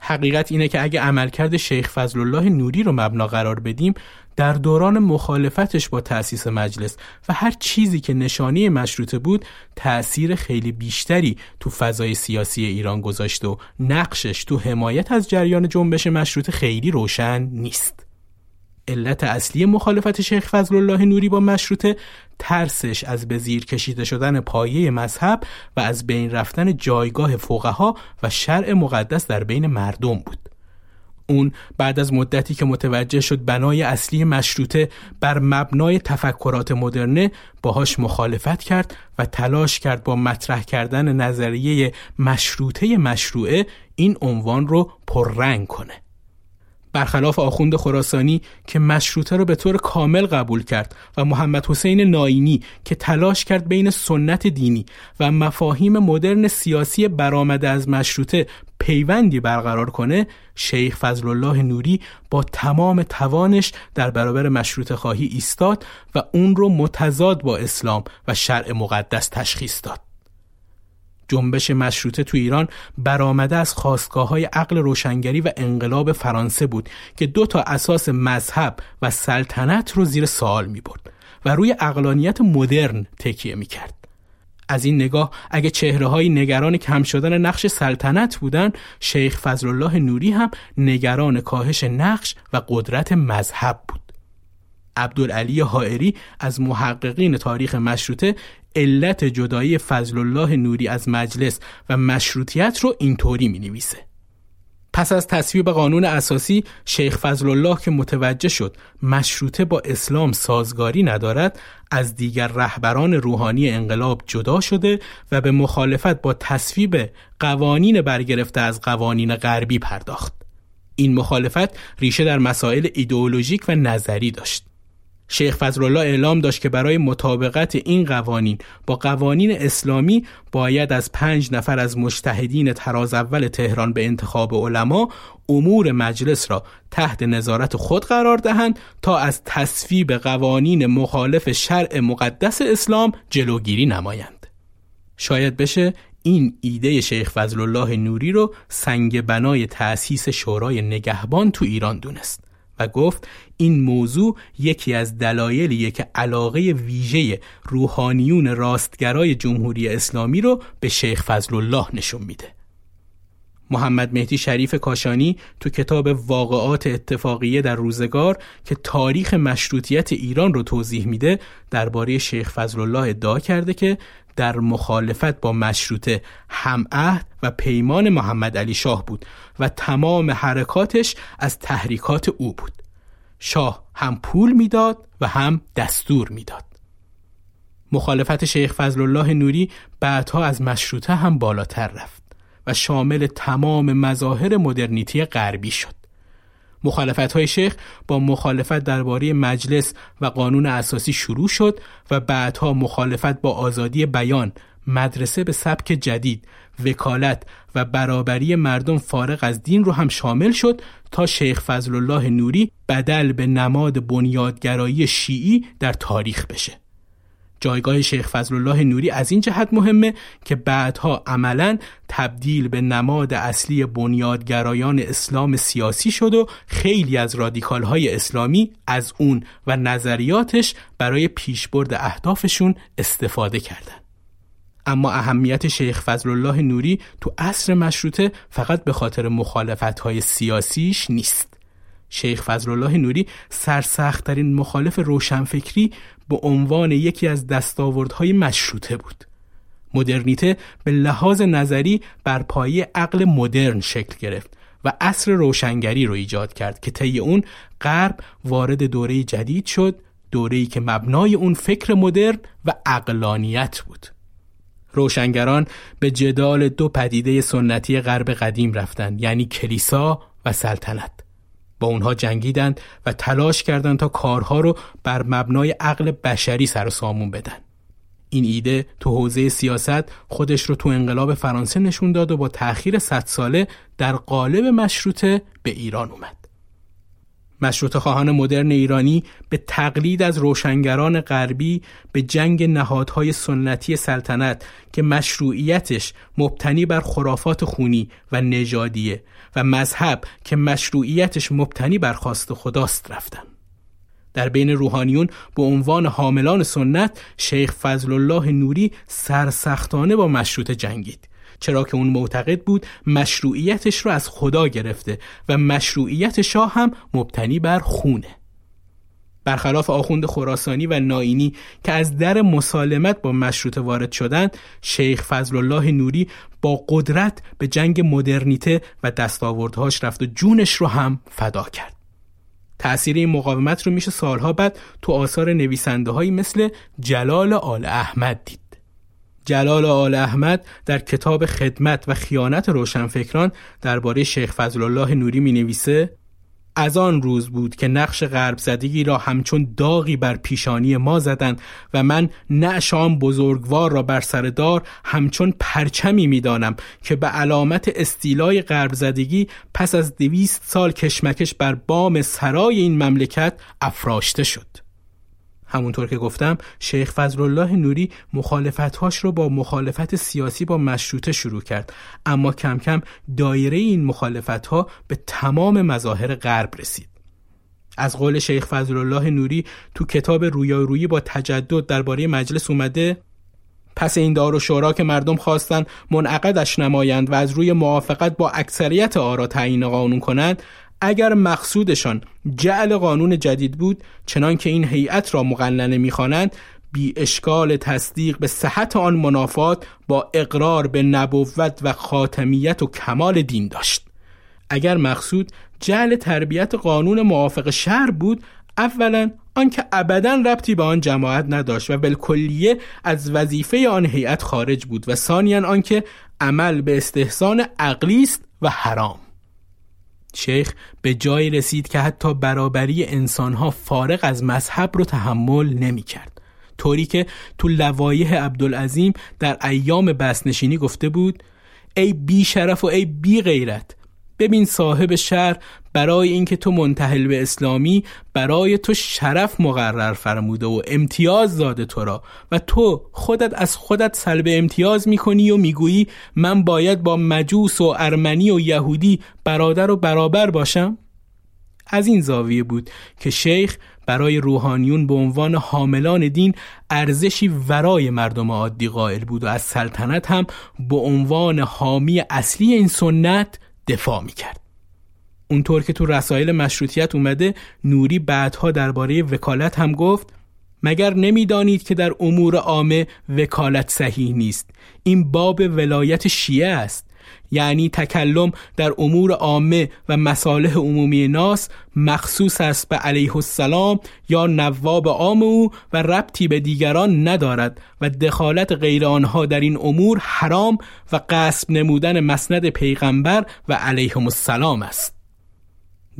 A: حقیقت اینه که اگه عملکرد شیخ فضل الله نوری رو مبنا قرار بدیم در دوران مخالفتش با تأسیس مجلس و هر چیزی که نشانی مشروطه بود تأثیر خیلی بیشتری تو فضای سیاسی ایران گذاشته و نقشش تو حمایت از جریان جنبش مشروطه خیلی روشن نیست. علت اصلی مخالفت شیخ فضل الله نوری با مشروطه ترسش از به زیر کشیده شدن پایه مذهب و از بین رفتن جایگاه فقها و شرع مقدس در بین مردم بود. اون بعد از مدتی که متوجه شد بنای اصلی مشروطه بر مبنای تفکرات مدرنه باهاش مخالفت کرد و تلاش کرد با مطرح کردن نظریه مشروطه مشروعه این عنوان رو پررنگ کنه. برخلاف آخوند خراسانی که مشروطه را به طور کامل قبول کرد و محمد حسین ناینی که تلاش کرد بین سنت دینی و مفاهیم مدرن سیاسی برآمده از مشروطه پیوندی برقرار کنه شیخ فضل الله نوری با تمام توانش در برابر مشروط خواهی ایستاد و اون رو متضاد با اسلام و شرع مقدس تشخیص داد. جنبش مشروطه تو ایران برآمده از خواستگاه های عقل روشنگری و انقلاب فرانسه بود که دو تا اساس مذهب و سلطنت رو زیر سوال می برد و روی اقلانیت مدرن تکیه می کرد. از این نگاه اگه چهره های نگران کم شدن نقش سلطنت بودن شیخ فضل الله نوری هم نگران کاهش نقش و قدرت مذهب بود عبدالعلی حائری از محققین تاریخ مشروطه علت جدایی فضل الله نوری از مجلس و مشروطیت رو اینطوری می نویسه. پس از تصویب قانون اساسی شیخ فضل الله که متوجه شد مشروطه با اسلام سازگاری ندارد از دیگر رهبران روحانی انقلاب جدا شده و به مخالفت با تصویب قوانین برگرفته از قوانین غربی پرداخت این مخالفت ریشه در مسائل ایدئولوژیک و نظری داشت شیخ فضلالله اعلام داشت که برای مطابقت این قوانین با قوانین اسلامی باید از پنج نفر از مجتهدین تراز اول تهران به انتخاب علما امور مجلس را تحت نظارت خود قرار دهند تا از تصویب قوانین مخالف شرع مقدس اسلام جلوگیری نمایند. شاید بشه این ایده شیخ فضل الله نوری رو سنگ بنای تأسیس شورای نگهبان تو ایران دونست. و گفت این موضوع یکی از دلایلیه که علاقه ویژه روحانیون راستگرای جمهوری اسلامی رو به شیخ فضل الله نشون میده. محمد مهدی شریف کاشانی تو کتاب واقعات اتفاقیه در روزگار که تاریخ مشروطیت ایران رو توضیح میده درباره شیخ فضل الله ادعا کرده که در مخالفت با مشروطه هم عهد و پیمان محمد علی شاه بود و تمام حرکاتش از تحریکات او بود. شاه هم پول می‌داد و هم دستور می‌داد. مخالفت شیخ فضل الله نوری بعدها از مشروطه هم بالاتر رفت. و شامل تمام مظاهر مدرنیتی غربی شد. مخالفت های شیخ با مخالفت درباره مجلس و قانون اساسی شروع شد و بعدها مخالفت با آزادی بیان مدرسه به سبک جدید وکالت و برابری مردم فارغ از دین رو هم شامل شد تا شیخ فضل الله نوری بدل به نماد بنیادگرایی شیعی در تاریخ بشه. جایگاه شیخ فضل الله نوری از این جهت مهمه که بعدها عملا تبدیل به نماد اصلی بنیادگرایان اسلام سیاسی شد و خیلی از رادیکال های اسلامی از اون و نظریاتش برای پیشبرد اهدافشون استفاده کردند. اما اهمیت شیخ فضل الله نوری تو عصر مشروطه فقط به خاطر مخالفت های سیاسیش نیست. شیخ فضل الله نوری سرسختترین مخالف روشنفکری به عنوان یکی از دستاوردهای مشروطه بود. مدرنیته به لحاظ نظری بر پایه عقل مدرن شکل گرفت و عصر روشنگری رو ایجاد کرد که طی اون غرب وارد دوره جدید شد دوره‌ای که مبنای اون فکر مدرن و اقلانیت بود. روشنگران به جدال دو پدیده سنتی غرب قدیم رفتند یعنی کلیسا و سلطنت با اونها جنگیدند و تلاش کردند تا کارها رو بر مبنای عقل بشری سر و سامون بدن. این ایده تو حوزه سیاست خودش رو تو انقلاب فرانسه نشون داد و با تأخیر صد ساله در قالب مشروطه به ایران اومد. مشروط خواهان مدرن ایرانی به تقلید از روشنگران غربی به جنگ نهادهای سنتی سلطنت که مشروعیتش مبتنی بر خرافات خونی و نژادیه و مذهب که مشروعیتش مبتنی بر خواست خداست رفتن. در بین روحانیون به عنوان حاملان سنت شیخ فضل الله نوری سرسختانه با مشروط جنگید چرا که اون معتقد بود مشروعیتش رو از خدا گرفته و مشروعیت شاه هم مبتنی بر خونه. برخلاف آخوند خراسانی و ناینی که از در مسالمت با مشروط وارد شدند شیخ فضل الله نوری با قدرت به جنگ مدرنیته و دستاوردهاش رفت و جونش رو هم فدا کرد. تأثیر این مقاومت رو میشه سالها بعد تو آثار نویسنده هایی مثل جلال آل احمد دید. جلال آل احمد در کتاب خدمت و خیانت روشنفکران درباره شیخ فضل الله نوری می نویسه از آن روز بود که نقش غرب زدگی را همچون داغی بر پیشانی ما زدند و من نعشام بزرگوار را بر سر دار همچون پرچمی می‌دانم که به علامت استیلای غرب زدگی پس از دویست سال کشمکش بر بام سرای این مملکت افراشته شد. همونطور که گفتم شیخ فضلالله نوری مخالفتهاش رو با مخالفت سیاسی با مشروطه شروع کرد. اما کم کم دایره این مخالفتها به تمام مظاهر غرب رسید. از قول شیخ فضلالله نوری تو کتاب رویارویی با تجدد درباره مجلس اومده پس این دار و شورا که مردم خواستن منعقدش نمایند و از روی موافقت با اکثریت آرا تعیین قانون کنند اگر مقصودشان جعل قانون جدید بود چنان که این هیئت را مقننه می‌خوانند بی اشکال تصدیق به صحت آن منافات با اقرار به نبوت و خاتمیت و کمال دین داشت. اگر مقصود جعل تربیت قانون موافق شهر بود اولا آنکه ابدا ربطی به آن جماعت نداشت و بالکلیه از وظیفه آن هیئت خارج بود و ثانیا آنکه عمل به استحسان عقلی است و حرام. شیخ به جای رسید که حتی برابری انسانها فارغ از مذهب رو تحمل نمی کرد. طوری که تو لوایح عبدالعظیم در ایام بسنشینی گفته بود ای بی شرف و ای بی غیرت ببین صاحب شهر برای اینکه تو منتحل به اسلامی برای تو شرف مقرر فرموده و امتیاز داده تو را. و تو خودت از خودت سلب امتیاز می‌کنی و می‌گویی من باید با مجوس و ارمنی و یهودی برادر و برابر باشم؟ از این زاویه بود که شیخ برای روحانیون به عنوان حاملان دین ارزشی ورای مردم عادی قائل بود و از سلطنت هم به عنوان حامی اصلی این سنت دفاع می‌کرد. اونطور که تو رسایل مشروطیت اومده نوری بعدها درباره وکالت هم گفت مگر نمی‌دانید که در امور عامه وکالت صحیح نیست؟ این باب ولایت شیعه است. یعنی تکلم در امور عامه و مصالح عمومی ناس مخصوص است به علیه السلام یا نواب عام او و ربطی به دیگران ندارد و دخالت غیر آنها در این امور حرام و قصب نمودن مسند پیغمبر و علیهم السلام است.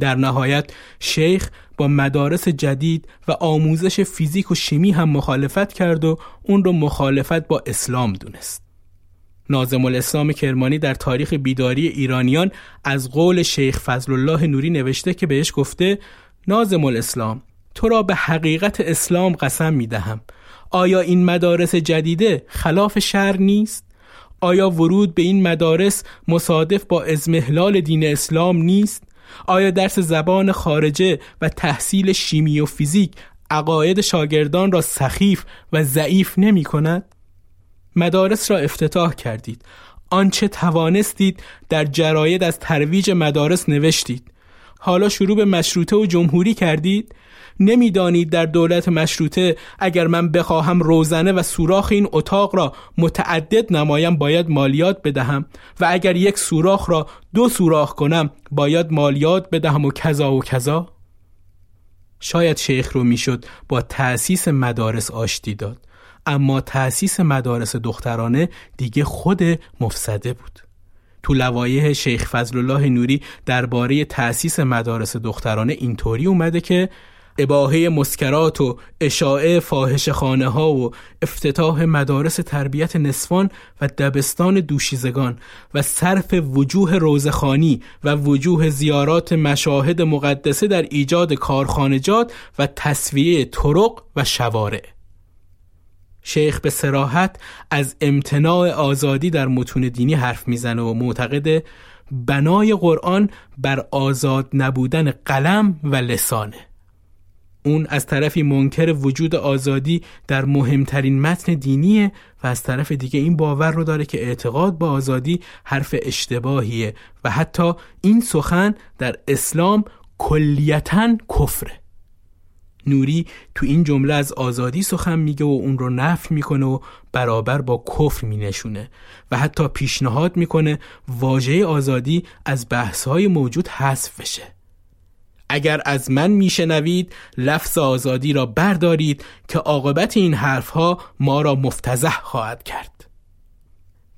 A: در نهایت شیخ با مدارس جدید و آموزش فیزیک و شیمی هم مخالفت کرد و اون رو مخالفت با اسلام دونست نازم الاسلام کرمانی در تاریخ بیداری ایرانیان از قول شیخ فضل الله نوری نوشته که بهش گفته نازم الاسلام تو را به حقیقت اسلام قسم می دهم آیا این مدارس جدیده خلاف شر نیست؟ آیا ورود به این مدارس مصادف با ازمهلال دین اسلام نیست؟ آیا درس زبان خارجه و تحصیل شیمی و فیزیک عقاید شاگردان را سخیف و ضعیف نمی کند؟ مدارس را افتتاح کردید. آنچه توانستید در جراید از ترویج مدارس نوشتید. حالا شروع به مشروطه و جمهوری کردید؟ نمی‌دانید در دولت مشروطه اگر من بخواهم روزنه و سوراخ این اتاق را متعدد نمایم باید مالیات بدهم و اگر یک سوراخ را دو سوراخ کنم باید مالیات بدهم و کذا و کذا؟ شاید شیخ رو می‌شد با تأسیس مدارس آشتی داد اما تأسیس مدارس دخترانه دیگه خود مفسده بود. تو لوایح شیخ فضل الله نوری درباره تأسیس مدارس دخترانه اینطوری اومده که اباهه مسکرات و اشاعه فاحش خانه ها و افتتاح مدارس تربیت نسوان و دبستان دوشیزگان و صرف وجوه روزخانی و وجوه زیارات مشاهد مقدسه در ایجاد کارخانجات و تصویه طرق و شوارع. شیخ به سراحت از امتناع آزادی در متون دینی حرف می‌زنه و معتقد بنای قرآن بر آزاد نبودن قلم و لسانه. اون از طرفی منکر وجود آزادی در مهمترین متن دینیه و از طرف دیگه این باور رو داره که اعتقاد با آزادی حرف اشتباهیه و حتی این سخن در اسلام کلیتا کفره. نوری تو این جمله از آزادی سخن میگه و اون رو نفی می‌کنه و برابر با کفر مینشونه و حتی پیشنهاد می‌کنه واژه آزادی از بحثهای موجود حذف بشه. اگر از من میشنوید لفظ آزادی را بردارید که عاقبت این حرفها ما را مفتزه خواهد کرد.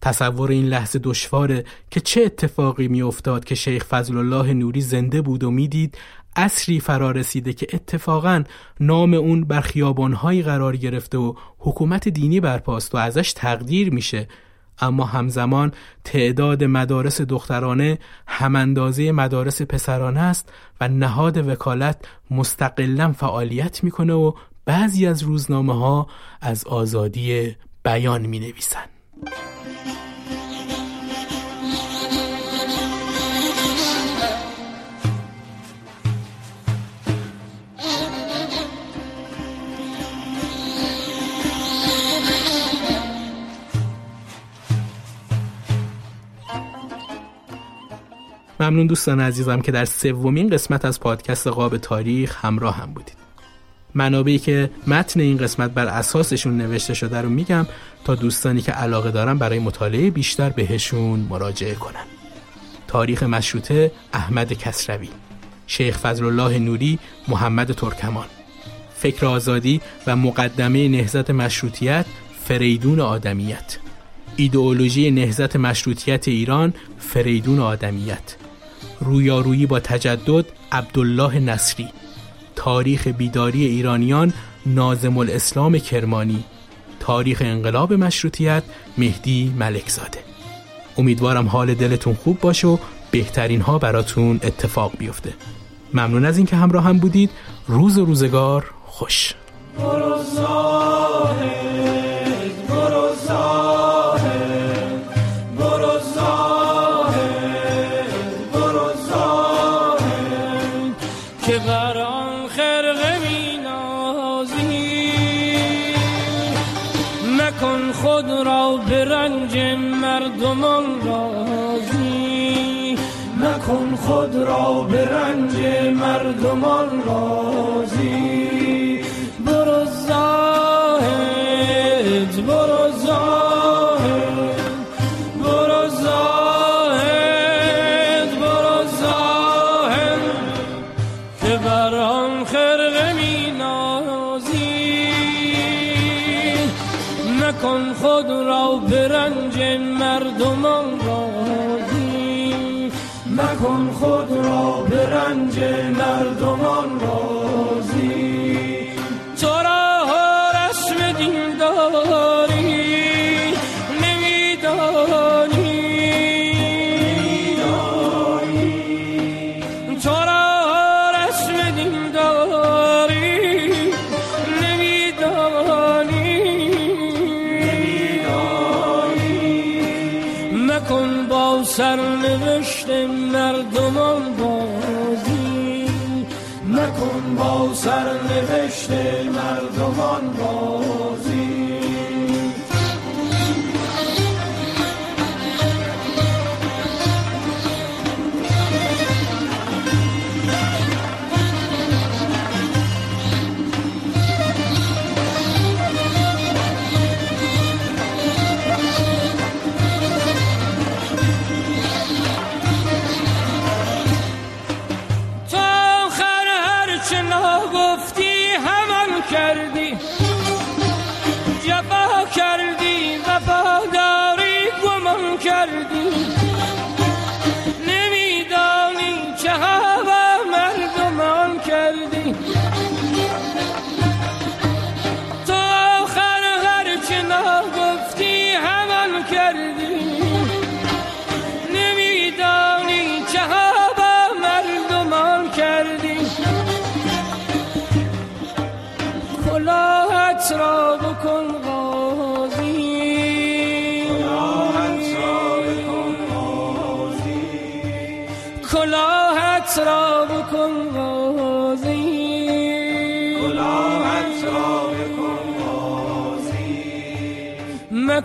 A: تصور این لحظه دشواره که چه اتفاقی میافتاد که شیخ فضل الله نوری زنده بود و می‌دید اصری فرا رسیده که اتفاقا نام اون بر خیابانهایی قرار گرفته و حکومت دینی برپاست و ازش تقدیر میشه. اما همزمان تعداد مدارس دخترانه هماندازه مدارس پسرانه است و نهاد وکالت مستقلا فعالیت می‌کنه و بعضی از روزنامه ها از آزادی بیان می نویسن. ممنون دوستان عزیزم که در سومین قسمت از پادکست قاب تاریخ همراه هم بودید. منابعی که متن این قسمت بر اساسشون نوشته شده رو میگم تا دوستانی که علاقه دارن برای مطالعه بیشتر بهشون مراجعه کنن. تاریخ مشروطه احمد کسروی شیخ فضل الله نوری محمد ترکمان فکر آزادی و مقدمه نهزت مشروطیت فریدون آدمیت ایدئولوژی نهزت مشروطیت ایران فریدون آدمیت. رویارویی با تجدد عبدالله نصری تاریخ بیداری ایرانیان نازم الاسلام کرمانی تاریخ انقلاب مشروطیت مهدی ملکزاده. امیدوارم حال دلتون خوب باشه و بهترین ها براتون اتفاق بیفته. ممنون از اینکه همراه هم بودید. روز و روزگار خوش.
C: مردمان خود را به رنج مردمان رازی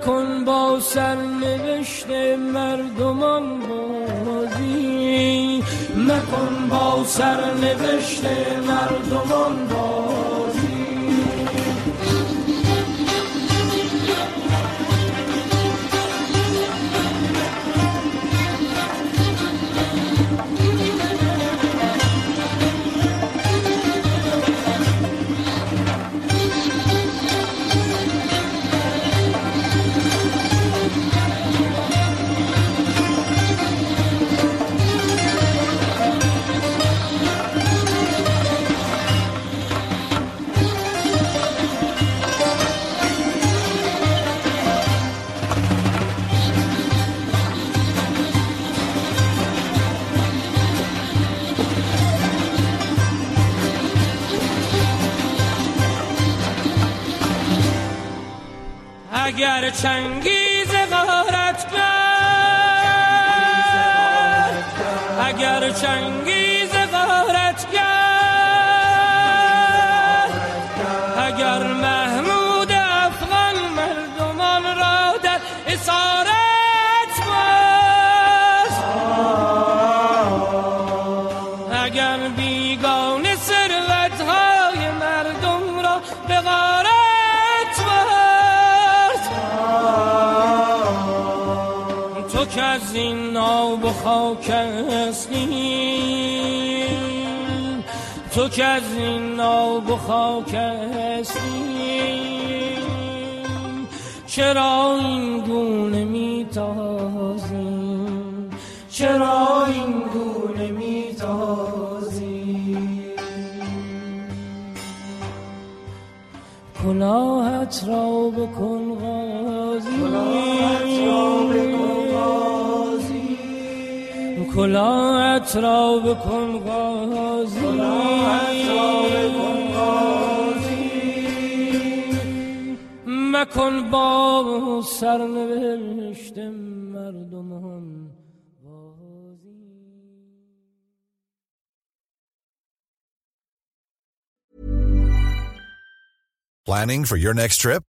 C: مکن با سرنوشت مردمان بازی مکن با سرنوشت مردمان بازی اگر چنگیز غارت اگر چنگیز تو که از این ناب و خاک هستی چرا این گونه میتازی چرا این گونه میتازی کلاهت را بکن غازی. کلاهت را بکن کلاهت را بکن غازی. مکن با سرنوشت مردمان بازی
D: Planning for your next trip?